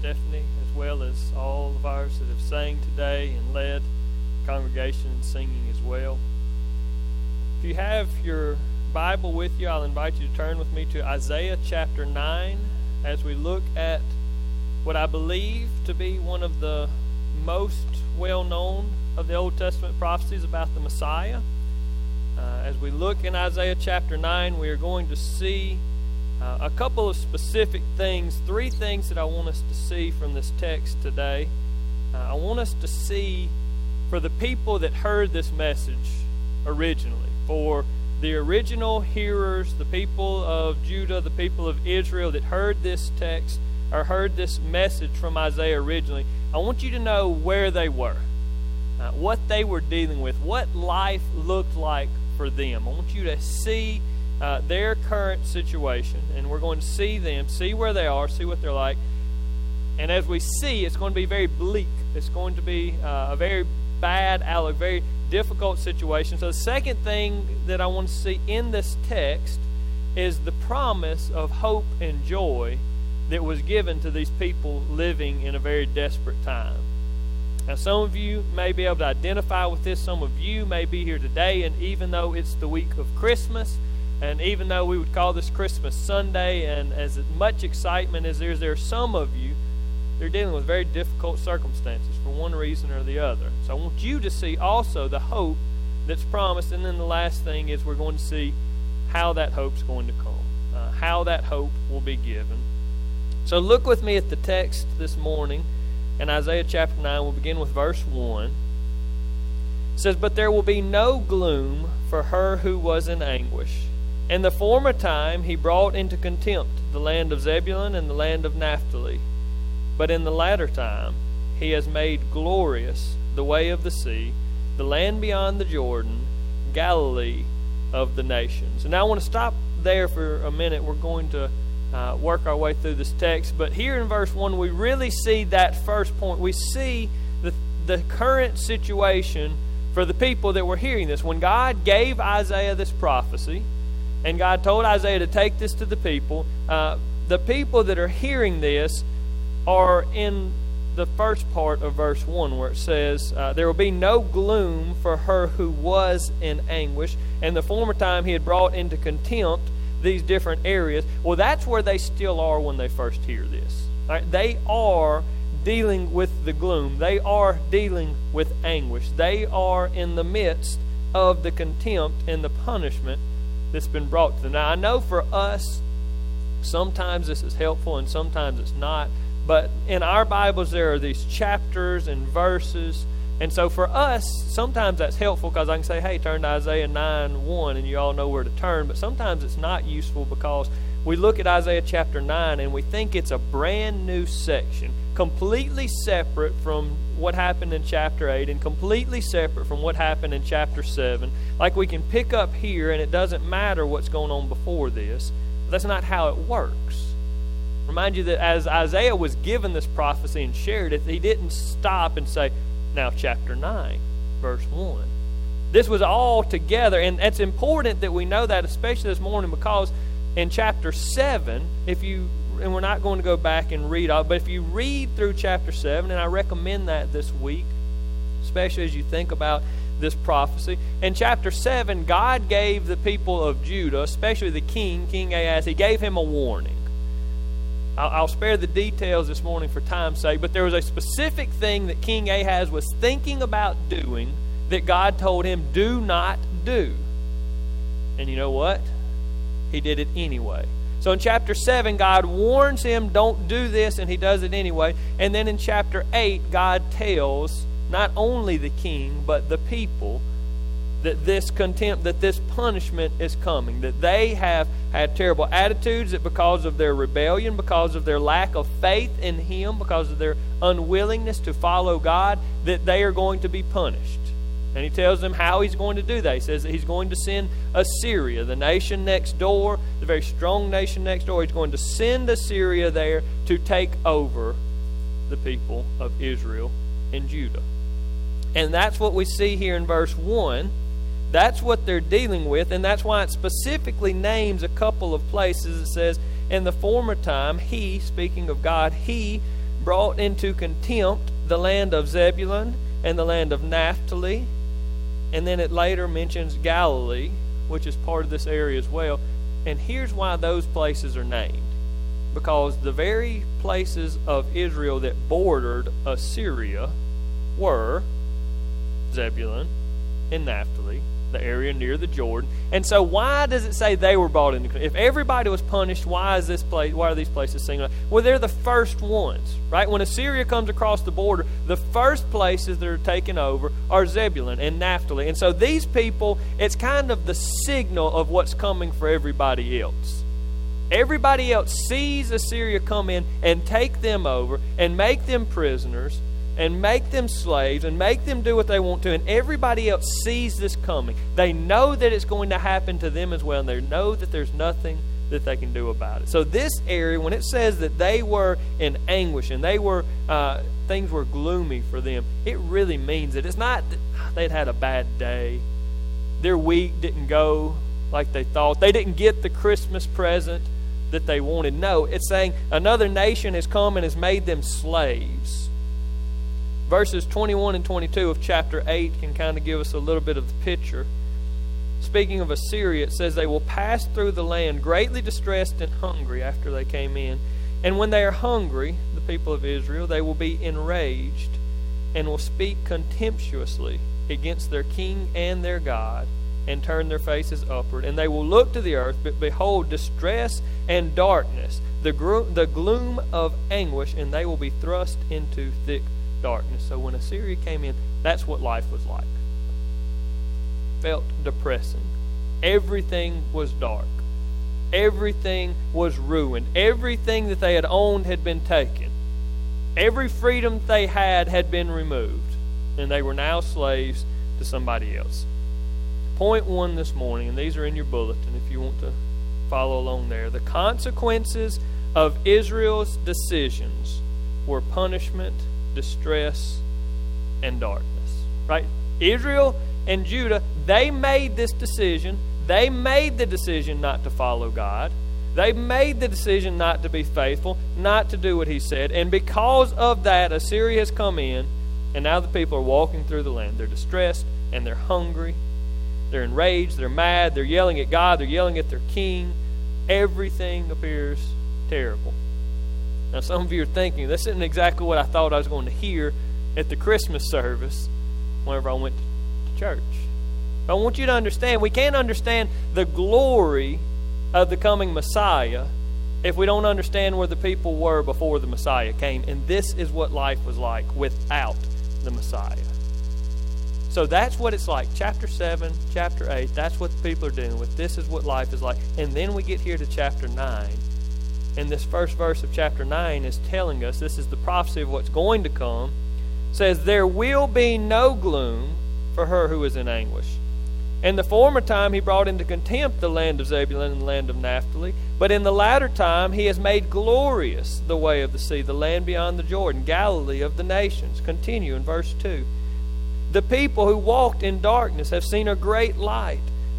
Stephanie, as well as all of ours that have sang today and led congregation in singing as well. If you have your Bible with you, I'll invite you to turn with me to Isaiah chapter 9 as we look at what I believe to be one of the most well known of the Old Testament prophecies about the Messiah. Uh, as we look in Isaiah chapter 9, we are going to see uh, a couple of specific things, three things that I want us to see from this text today. Uh, I want us to see for the people that heard this message originally, for the original hearers, the people of Judah, the people of Israel that heard this text or heard this message from Isaiah originally, I want you to know where they were, uh, what they were dealing with, what life looked like for them. I want you to see uh, their current situation, and we're going to see them, see where they are, see what they're like. And as we see, it's going to be very bleak. It's going to be uh, a very bad outlook, very difficult situation. So, the second thing that I want to see in this text is the promise of hope and joy that was given to these people living in a very desperate time. Now, some of you may be able to identify with this. Some of you may be here today, and even though it's the week of Christmas, and even though we would call this Christmas Sunday, and as much excitement as there is, there some of you they're dealing with very difficult circumstances for one reason or the other. So I want you to see also the hope that's promised, and then the last thing is we're going to see how that hope's going to come, uh, how that hope will be given. So look with me at the text this morning in Isaiah chapter 9. We'll begin with verse 1. It says, But there will be no gloom for her who was in anguish. In the former time he brought into contempt the land of Zebulun and the land of Naphtali. But in the latter time he has made glorious the way of the sea, the land beyond the Jordan, Galilee of the nations. And I want to stop there for a minute. We're going to uh, work our way through this text. But here in verse 1, we really see that first point. We see the, the current situation for the people that were hearing this. When God gave Isaiah this prophecy, and God told Isaiah to take this to the people, uh, the people that are hearing this are in the first part of verse 1 where it says, uh, There will be no gloom for her who was in anguish. And the former time he had brought into contempt these different areas. Well, that's where they still are when they first hear this. Right? They are dealing with the gloom, they are dealing with anguish. They are in the midst of the contempt and the punishment that's been brought to them. Now, I know for us, sometimes this is helpful and sometimes it's not. But in our Bibles, there are these chapters and verses. And so for us, sometimes that's helpful because I can say, hey, turn to Isaiah 9 1, and you all know where to turn. But sometimes it's not useful because we look at Isaiah chapter 9 and we think it's a brand new section, completely separate from what happened in chapter 8 and completely separate from what happened in chapter 7. Like we can pick up here and it doesn't matter what's going on before this. That's not how it works. Remind you that as Isaiah was given this prophecy and shared it, he didn't stop and say, now chapter 9, verse 1. This was all together, and it's important that we know that, especially this morning, because in chapter 7, if you, and we're not going to go back and read all, but if you read through chapter 7, and I recommend that this week, especially as you think about this prophecy. In chapter 7, God gave the people of Judah, especially the king, King Ahaz, he gave him a warning. I'll, I'll spare the details this morning for time's sake, but there was a specific thing that King Ahaz was thinking about doing that God told him, do not do. And you know what? He did it anyway. So in chapter 7, God warns him, don't do this, and he does it anyway. And then in chapter 8, God tells not only the king, but the people that this contempt, that this punishment is coming, that they have had terrible attitudes, that because of their rebellion, because of their lack of faith in Him, because of their unwillingness to follow God, that they are going to be punished. And he tells them how he's going to do that. He says that he's going to send Assyria, the nation next door, the very strong nation next door. He's going to send Assyria there to take over the people of Israel and Judah. And that's what we see here in verse 1 that's what they're dealing with, and that's why it specifically names a couple of places. It says, In the former time, he, speaking of God, he brought into contempt the land of Zebulun and the land of Naphtali. And then it later mentions Galilee, which is part of this area as well. And here's why those places are named because the very places of Israel that bordered Assyria were Zebulun and Naphtali, the area near the Jordan. And so, why does it say they were brought into? If everybody was punished, why is this place? Why are these places singled? out? Well, they're the first ones, right? When Assyria comes across the border, the first places that are taken over are Zebulun and Naphtali. And so, these people, it's kind of the signal of what's coming for everybody else. Everybody else sees Assyria come in and take them over and make them prisoners and make them slaves and make them do what they want to. And everybody else sees this coming. They know that it's going to happen to them as well, and they know that there's nothing that they can do about it. So, this area, when it says that they were in anguish and they were, uh, things were gloomy for them, it really means that it's not that they'd had a bad day. Their week didn't go like they thought. They didn't get the Christmas present that they wanted. No, it's saying another nation has come and has made them slaves verses 21 and 22 of chapter 8 can kind of give us a little bit of the picture. Speaking of Assyria, it says they will pass through the land greatly distressed and hungry after they came in. And when they are hungry, the people of Israel, they will be enraged and will speak contemptuously against their king and their God and turn their faces upward. And they will look to the earth, but behold, distress and darkness, the, gro- the gloom of anguish, and they will be thrust into thick darkness. So when Assyria came in, that's what life was like. Felt depressing. Everything was dark. Everything was ruined. Everything that they had owned had been taken. Every freedom they had had been removed. And they were now slaves to somebody else. Point one this morning, and these are in your bulletin if you want to follow along there. The consequences of Israel's decisions were punishment distress, and darkness. Right? Israel and Judah, they made this decision. They made the decision not to follow God. They made the decision not to be faithful, not to do what he said. And because of that, Assyria has come in, and now the people are walking through the land. They're distressed and they're hungry. They're enraged. They're mad. They're yelling at God. They're yelling at their king. Everything appears terrible. Now, some of you are thinking, this isn't exactly what I thought I was going to hear at the Christmas service whenever I went to church. But I want you to understand, we can't understand the glory of the coming Messiah if we don't understand where the people were before the Messiah came. And this is what life was like without the Messiah. So that's what it's like. Chapter 7, chapter 8, that's what the people are dealing with. This is what life is like. And then we get here to chapter 9 in this first verse of chapter 9 is telling us this is the prophecy of what's going to come says there will be no gloom for her who is in anguish. In the former time he brought into contempt the land of zebulun and the land of naphtali but in the latter time he has made glorious the way of the sea the land beyond the jordan galilee of the nations. Continue in verse 2 the people who walked in darkness have seen a great light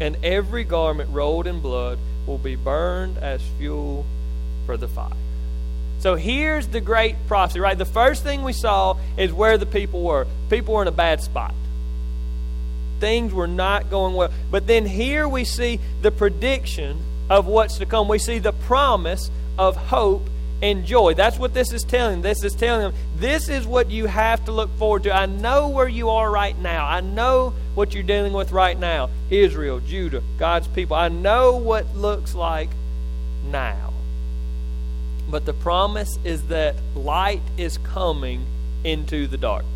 and every garment rolled in blood, will be burned as fuel for the fire. So here's the great prophecy, right? The first thing we saw is where the people were. People were in a bad spot. Things were not going well. But then here we see the prediction of what's to come. We see the promise of hope and joy. That's what this is telling. This is telling them this is what you have to look forward to. I know where you are right now. I know what you're dealing with right now. Israel, Judah, God's people. I know what looks like now. But the promise is that light is coming into the darkness.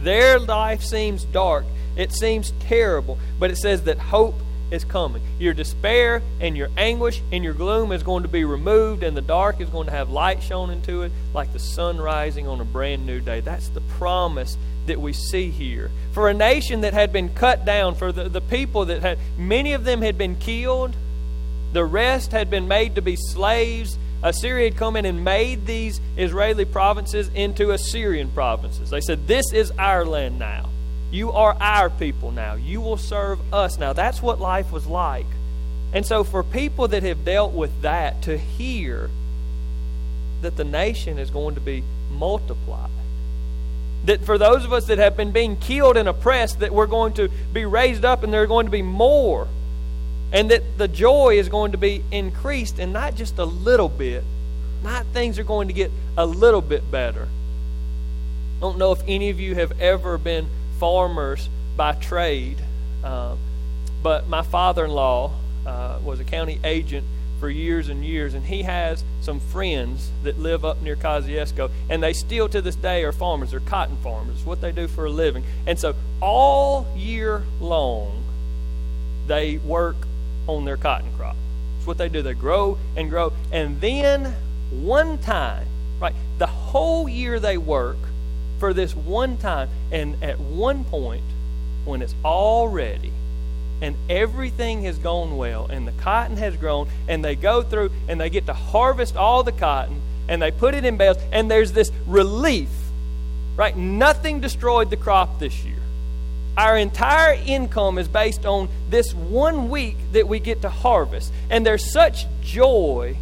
Their life seems dark, it seems terrible, but it says that hope is coming. Your despair and your anguish and your gloom is going to be removed, and the dark is going to have light shone into it like the sun rising on a brand new day. That's the promise that we see here. For a nation that had been cut down, for the, the people that had, many of them had been killed, the rest had been made to be slaves. Assyria had come in and made these Israeli provinces into Assyrian provinces. They said, This is our land now. You are our people now. You will serve us now. That's what life was like. And so, for people that have dealt with that, to hear that the nation is going to be multiplied, that for those of us that have been being killed and oppressed, that we're going to be raised up and there are going to be more, and that the joy is going to be increased and not just a little bit, not things are going to get a little bit better. I don't know if any of you have ever been farmers by trade. Uh, but my father in law uh, was a county agent for years and years, and he has some friends that live up near Kosciusko, and they still to this day are farmers. They're cotton farmers. It's what they do for a living. And so all year long, they work on their cotton crop. It's what they do. They grow and grow. And then one time, right, the whole year they work, for this one time. And at one point, when it's all ready and everything has gone well and the cotton has grown and they go through and they get to harvest all the cotton and they put it in bales and there's this relief, right? Nothing destroyed the crop this year. Our entire income is based on this one week that we get to harvest. And there's such joy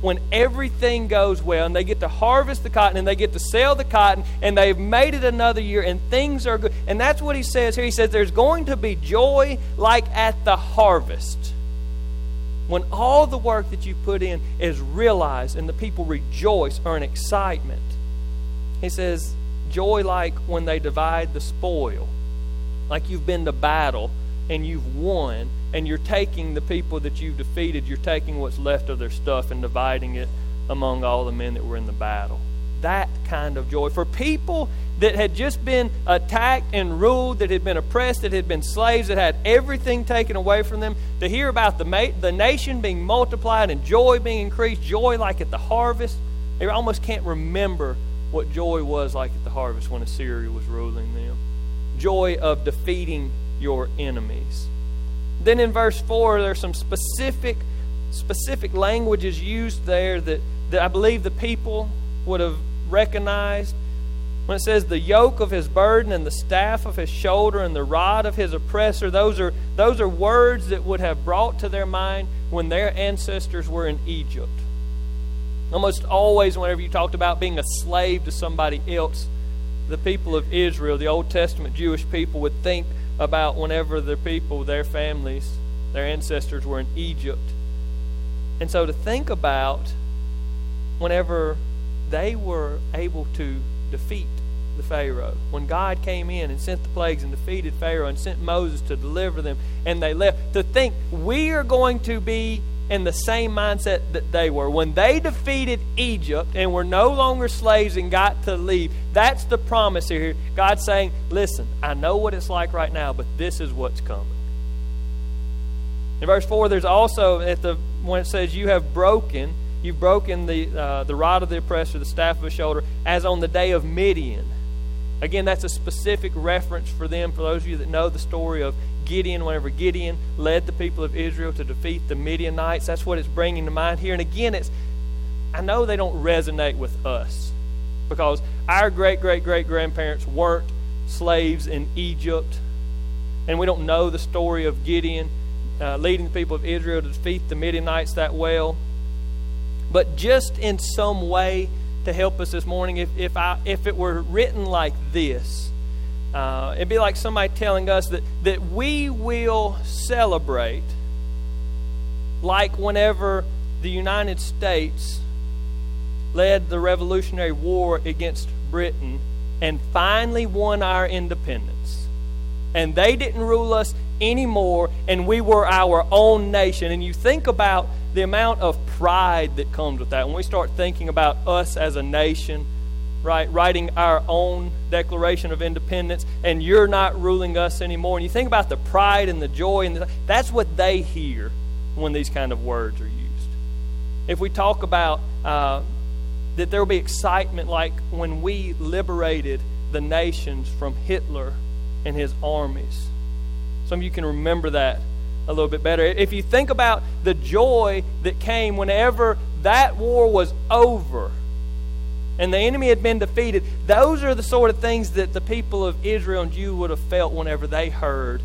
when everything goes well and they get to harvest the cotton and they get to sell the cotton and they've made it another year and things are good. And that's what he says here. He says there's going to be joy like at the harvest. When all the work that you put in is realized and the people rejoice or in excitement. He says, joy like when they divide the spoil, like you've been to battle and you've won and you're taking the people that you've defeated, you're taking what's left of their stuff and dividing it among all the men that were in the battle. That kind of joy. For people that had just been attacked and ruled, that had been oppressed, that had been slaves, that had everything taken away from them, to hear about the, ma- the nation being multiplied and joy being increased, joy like at the harvest, they almost can't remember what joy was like at the harvest when Assyria was ruling them. Joy of defeating your enemies. Then in verse 4, there's some specific specific languages used there that, that I believe the people would have recognized. When it says the yoke of his burden and the staff of his shoulder and the rod of his oppressor, those are, those are words that would have brought to their mind when their ancestors were in Egypt. Almost always, whenever you talked about being a slave to somebody else, the people of Israel, the Old Testament Jewish people, would think about whenever their people, their families, their ancestors were in Egypt. And so to think about whenever they were able to defeat the Pharaoh, when God came in and sent the plagues and defeated Pharaoh and sent Moses to deliver them, and they left, to think we are going to be in the same mindset that they were. When they defeated Egypt and were no longer slaves and got to leave, that's the promise here. God's saying, Listen, I know what it's like right now, but this is what's coming. In verse 4, there's also, at the when it says, You have broken, you've broken the, uh, the rod of the oppressor, the staff of his shoulder, as on the day of Midian. Again, that's a specific reference for them, for those of you that know the story of Gideon, whenever Gideon led the people of Israel to defeat the Midianites. That's what it's bringing to mind here. And again, it's I know they don't resonate with us because our great great great grandparents weren't slaves in Egypt, and we don't know the story of Gideon uh, leading the people of Israel to defeat the Midianites that well. But just in some way to help us this morning, if if I if it were written like this uh, it'd be like somebody telling us that, that we will celebrate like whenever the United States led the Revolutionary War against Britain and finally won our independence. And they didn't rule us anymore, and we were our own nation. And you think about the amount of pride that comes with that. When we start thinking about us as a nation, right? Writing our own Declaration of Independence, and you're not ruling us anymore. And you think about the pride and the joy, and the, that's what they hear when these kind of words are used. If we talk about uh, that there will be excitement like when we liberated the nations from Hitler and his armies. Some of you can remember that a little bit better. If you think about the joy that came whenever that war was over and the enemy had been defeated, those are the sort of things that the people of Israel and Judah would have felt whenever they heard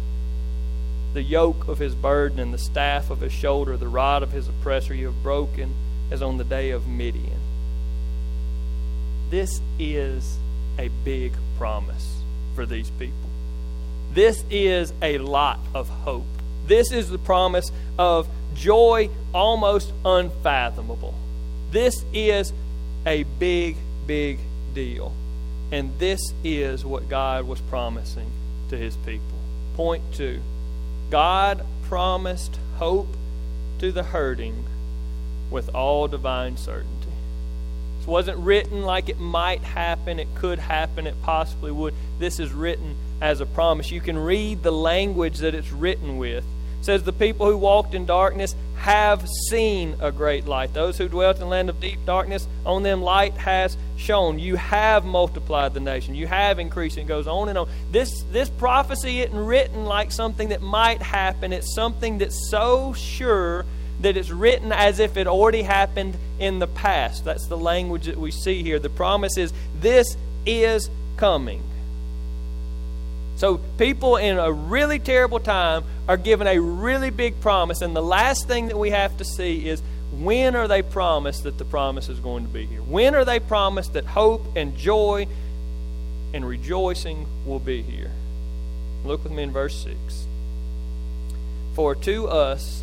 the yoke of his burden and the staff of his shoulder, the rod of his oppressor you have broken as on the day of Midian. This is a big promise for these people. This is a lot of hope. This is the promise of joy almost unfathomable. This is a big, big deal. And this is what God was promising to his people. Point two God promised hope to the hurting with all divine certainty. This wasn't written like it might happen, it could happen, it possibly would. This is written as a promise. You can read the language that it's written with. It says, The people who walked in darkness have seen a great light. Those who dwelt in the land of deep darkness, on them light has shone. You have multiplied the nation. You have increased. It goes on and on. This, this prophecy isn't written like something that might happen, it's something that's so sure that it's written as if it already happened in the past. That's the language that we see here. The promise is this is coming. So people in a really terrible time are given a really big promise, and the last thing that we have to see is when are they promised that the promise is going to be here? When are they promised that hope and joy and rejoicing will be here? Look with me in verse 6. For to us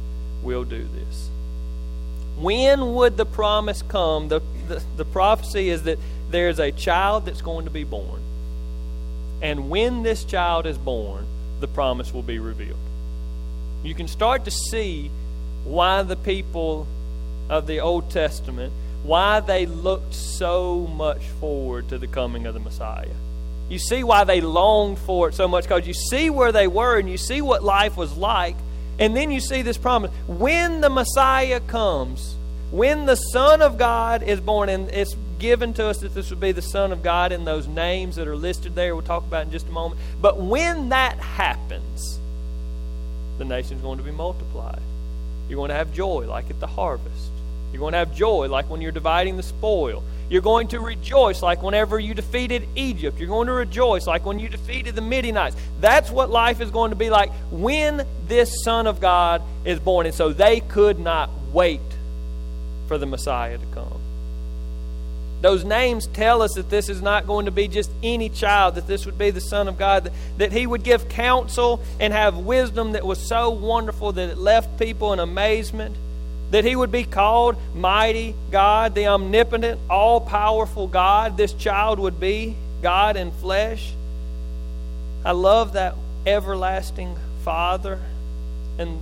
will do this. When would the promise come? The, the, the prophecy is that there's a child that's going to be born. And when this child is born, the promise will be revealed. You can start to see why the people of the Old Testament, why they looked so much forward to the coming of the Messiah. You see why they longed for it so much because you see where they were and you see what life was like. And then you see this promise. When the Messiah comes, when the Son of God is born, and it's given to us that this would be the Son of God in those names that are listed there. We'll talk about in just a moment. But when that happens, the nation's going to be multiplied. You're going to have joy like at the harvest. You're going to have joy like when you're dividing the spoil. You're going to rejoice like whenever you defeated Egypt. You're going to rejoice like when you defeated the Midianites. That's what life is going to be like when this Son of God is born. And so they could not wait for the Messiah to come. Those names tell us that this is not going to be just any child, that this would be the Son of God, that, that He would give counsel and have wisdom that was so wonderful that it left people in amazement, that He would be called Mighty God, the omnipotent, all powerful God. This child would be God in flesh. I love that everlasting Father. And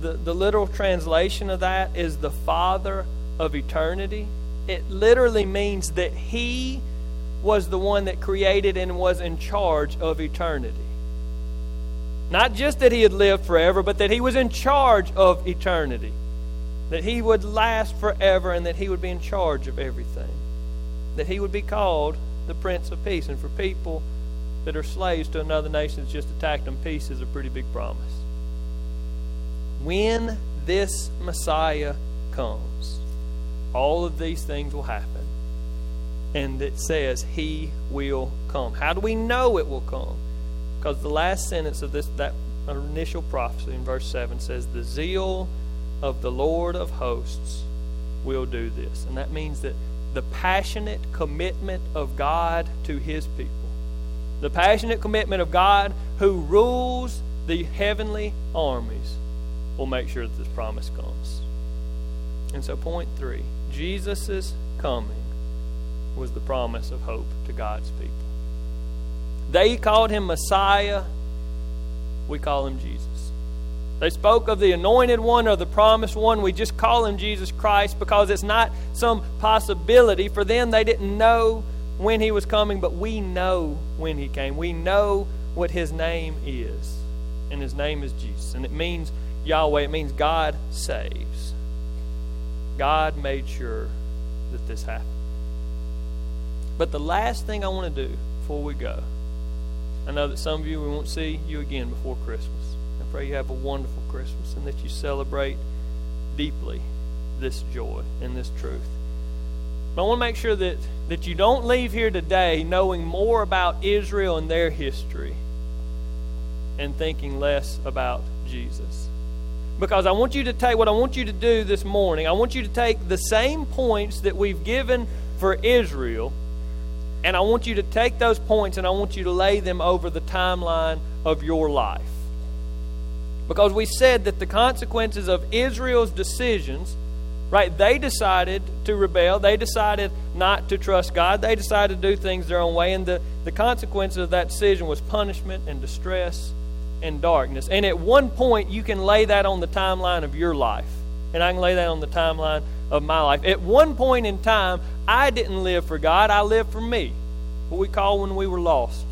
the, the literal translation of that is the Father of eternity it literally means that he was the one that created and was in charge of eternity. Not just that he had lived forever, but that he was in charge of eternity. That he would last forever and that he would be in charge of everything. That he would be called the Prince of Peace. And for people that are slaves to another nation that's just attacked them, peace is a pretty big promise. When this Messiah comes, all of these things will happen. And it says, He will come. How do we know it will come? Because the last sentence of this that initial prophecy in verse 7 says, The zeal of the Lord of hosts will do this. And that means that the passionate commitment of God to his people. The passionate commitment of God who rules the heavenly armies will make sure that this promise comes. And so, point three Jesus' coming was the promise of hope to God's people. They called him Messiah, we call him Jesus. They spoke of the anointed one or the promised one. We just call him Jesus Christ because it's not some possibility. For them, they didn't know when he was coming, but we know when he came. We know what his name is. And his name is Jesus. And it means Yahweh, it means God saves. God made sure that this happened. But the last thing I want to do before we go, I know that some of you, we won't see you again before Christmas pray you have a wonderful Christmas and that you celebrate deeply this joy and this truth. But I want to make sure that, that you don't leave here today knowing more about Israel and their history and thinking less about Jesus. Because I want you to take what I want you to do this morning, I want you to take the same points that we've given for Israel, and I want you to take those points and I want you to lay them over the timeline of your life. Because we said that the consequences of Israel's decisions, right, they decided to rebel. They decided not to trust God. They decided to do things their own way. And the, the consequence of that decision was punishment and distress and darkness. And at one point, you can lay that on the timeline of your life. And I can lay that on the timeline of my life. At one point in time, I didn't live for God, I lived for me. What we call when we were lost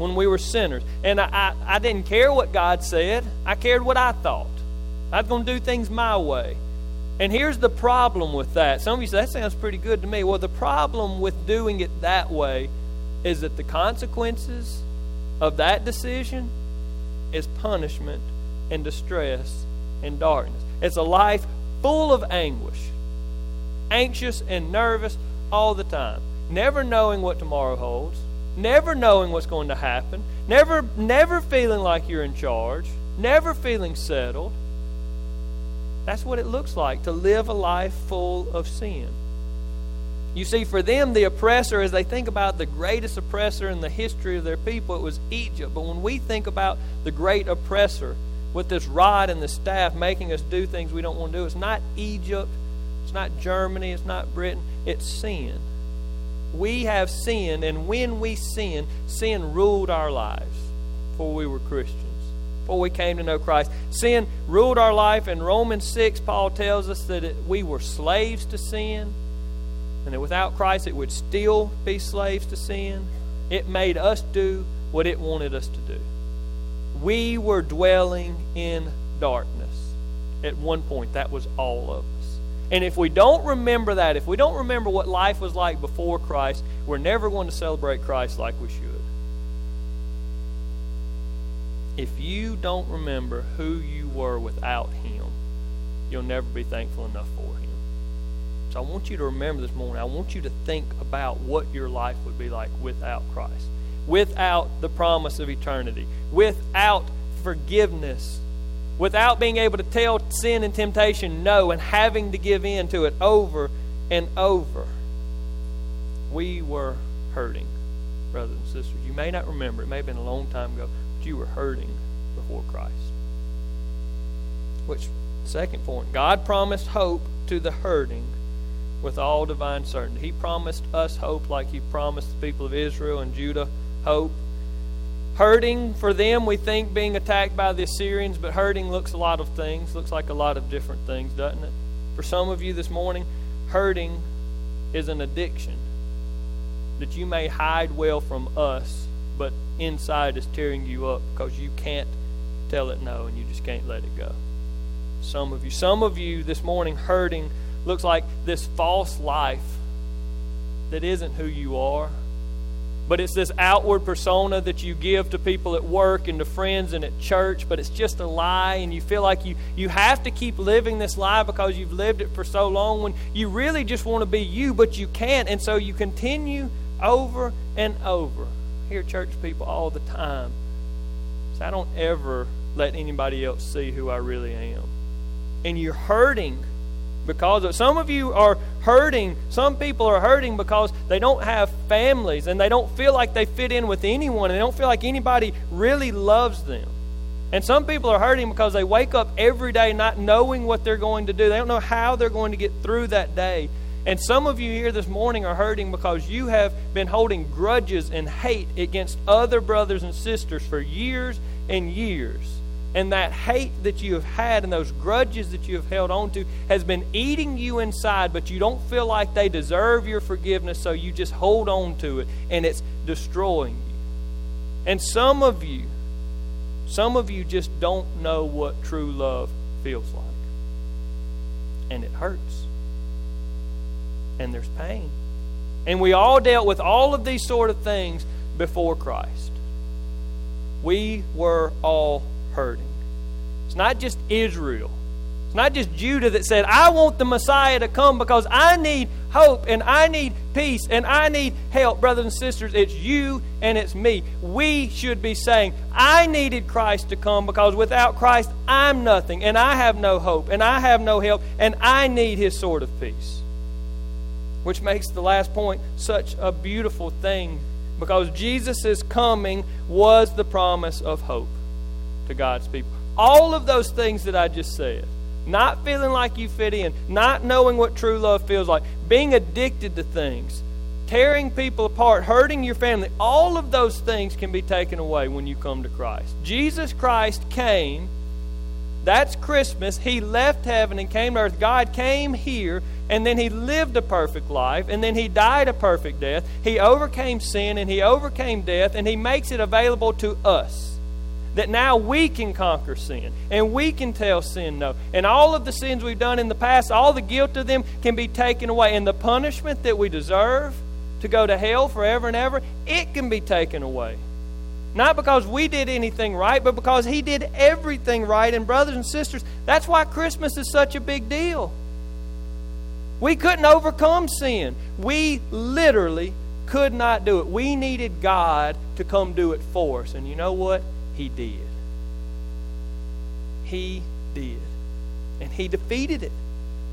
when we were sinners. And I, I, I didn't care what God said, I cared what I thought. I was going to do things my way. And here's the problem with that. Some of you say, that sounds pretty good to me. Well, the problem with doing it that way is that the consequences of that decision is punishment and distress and darkness. It's a life full of anguish, anxious and nervous all the time, never knowing what tomorrow holds, never knowing what's going to happen, never, never feeling like you're in charge, never feeling settled. That's what it looks like to live a life full of sin. You see, for them, the oppressor, as they think about the greatest oppressor in the history of their people, it was Egypt. But when we think about the great oppressor with this rod and the staff making us do things we don't want to do, it's not Egypt, it's not Germany, it's not Britain, it's sin we have sinned, and when we sinned, sin ruled our lives before we were Christians, before we came to know Christ. Sin ruled our life. In Romans 6, Paul tells us that it, we were slaves to sin, and that without Christ it would still be slaves to sin. It made us do what it wanted us to do. We were dwelling in darkness. At one point, that was all of us. And if we don't remember that, if we don't remember what life was like before Christ, we're never going to celebrate Christ like we should. If you don't remember who you were without Him, you'll never be thankful enough for Him. So I want you to remember this morning, I want you to think about what your life would be like without Christ, without the promise of eternity, without forgiveness without being able to tell sin and temptation no and having to give in to it over and over. We were hurting, brothers and sisters. You may not remember, it may have been a long time ago, but you were hurting before Christ. Which, second point, God promised hope to the hurting with all divine certainty. He promised us hope like He promised the people of Israel and Judah hope Hurting for them, we think being attacked by the Assyrians, but hurting looks a lot of things, looks like a lot of different things, doesn't it? For some of you this morning, hurting is an addiction that you may hide well from us, but inside is tearing you up because you can't tell it no and you just can't let it go. Some of you, some of you this morning hurting looks like this false life that isn't who you are but it's this outward persona that you give to people at work and to friends and at church, but it's just a lie, and you feel like you, you have to keep living this lie because you've lived it for so long when you really just want to be you, but you can't, and so you continue over and over. Hear church people all the time. So I don't ever let anybody else see who I really am. And you're hurting because of some of you are hurting. Some people are hurting because they don't have families and they don't feel like they fit in with anyone and they don't feel like anybody really loves them. And some people are hurting because they wake up every day not knowing what they're going to do. They don't know how they're going to get through that day. And some of you here this morning are hurting because you have been holding grudges and hate against other brothers and sisters for years and years. And that hate that you have had and those grudges that you have held on to has been eating you inside, but you don't feel like they deserve your forgiveness, so you just hold on to it, and it's destroying you. And some of you, some of you just don't know what true love feels like. And it hurts and there's pain. And we all dealt with all of these sort of things before Christ. We were all hurting. It's not just Israel. It's not just Judah that said, I want the Messiah to come because I need hope and I need peace and I need help. Brothers and sisters, it's you and it's me. We should be saying, I needed Christ to come because without Christ, I'm nothing and I have no hope and I have no help and I need His sort of peace which makes the last point such a beautiful thing because Jesus' coming was the promise of hope to God's people. All of those things that I just said, not feeling like you fit in, not knowing what true love feels like, being addicted to things, tearing people apart, hurting your family, all of those things can be taken away when you come to Christ. Jesus Christ came. That's Christmas. He left heaven and came to earth. God came here and then he lived a perfect life, and then he died a perfect death. He overcame sin and he overcame death, and he makes it available to us. That now we can conquer sin and we can tell sin no. And all of the sins we've done in the past, all the guilt of them can be taken away. And the punishment that we deserve to go to hell forever and ever, it can be taken away. Not because we did anything right, but because He did everything right. And, brothers and sisters, that's why Christmas is such a big deal. We couldn't overcome sin. We literally could not do it. We needed God to come do it for us. And you know what? He did. He did. And He defeated it.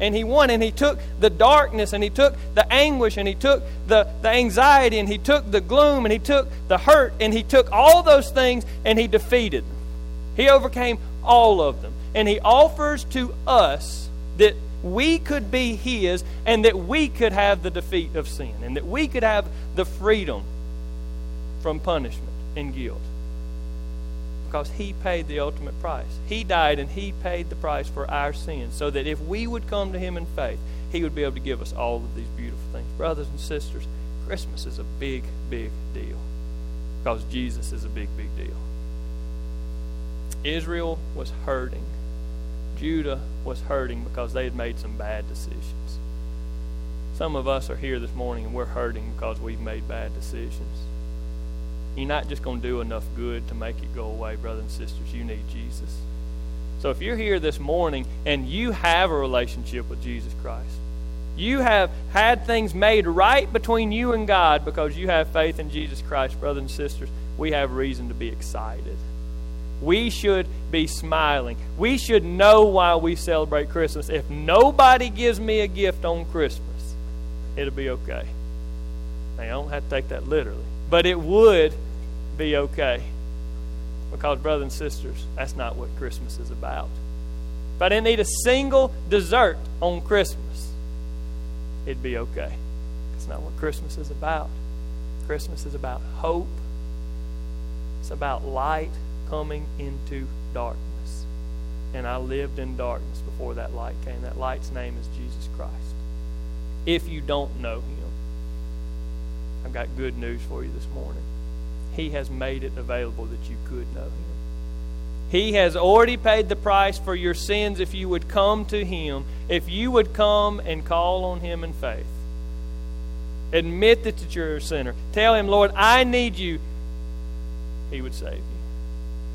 And He won. And He took the darkness and He took the anguish and He took the, the anxiety and He took the gloom and He took the hurt and He took all those things and He defeated them. He overcame all of them. And He offers to us that we could be His and that we could have the defeat of sin and that we could have the freedom from punishment and guilt. Because He paid the ultimate price. He died and He paid the price for our sins so that if we would come to Him in faith, He would be able to give us all of these beautiful things. Brothers and sisters, Christmas is a big, big deal because Jesus is a big, big deal. Israel was hurting Judah was hurting because they had made some bad decisions. Some of us are here this morning and we're hurting because we've made bad decisions. You're not just going to do enough good to make it go away, brothers and sisters. You need Jesus. So if you're here this morning and you have a relationship with Jesus Christ, you have had things made right between you and God because you have faith in Jesus Christ, brothers and sisters, we have reason to be excited. We should be smiling. We should know why we celebrate Christmas. If nobody gives me a gift on Christmas, it'll be okay. Now, I don't have to take that literally, but it would be okay. Because, brothers and sisters, that's not what Christmas is about. If I didn't eat a single dessert on Christmas, it'd be okay. That's not what Christmas is about. Christmas is about hope, it's about light coming into darkness. And I lived in darkness before that light came. That light's name is Jesus Christ. If you don't know him, I've got good news for you this morning. He has made it available that you could know him. He has already paid the price for your sins if you would come to him, if you would come and call on him in faith. Admit that you're a sinner. Tell him, Lord, I need you. He would save you.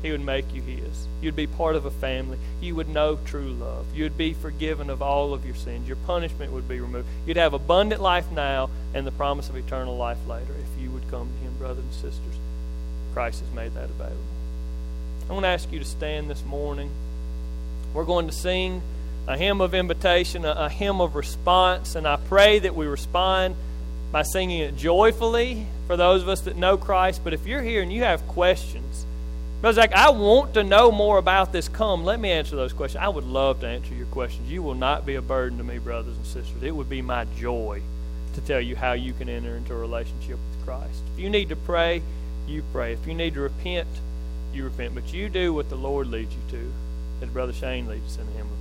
He would make you His. You'd be part of a family. You would know true love. You'd be forgiven of all of your sins. Your punishment would be removed. You'd have abundant life now and the promise of eternal life later if you would come to Him, brothers and sisters. Christ has made that available. I want to ask you to stand this morning. We're going to sing a hymn of invitation, a, a hymn of response, and I pray that we respond by singing it joyfully for those of us that know Christ. But if you're here and you have questions, Brother Zach, I want to know more about this. Come, let me answer those questions. I would love to answer your questions. You will not be a burden to me, brothers and sisters. It would be my joy to tell you how you can enter into a relationship with Christ. If you need to pray, you pray. If you need to repent, you repent. But you do what the Lord leads you to, as Brother Shane leads us in the hymn.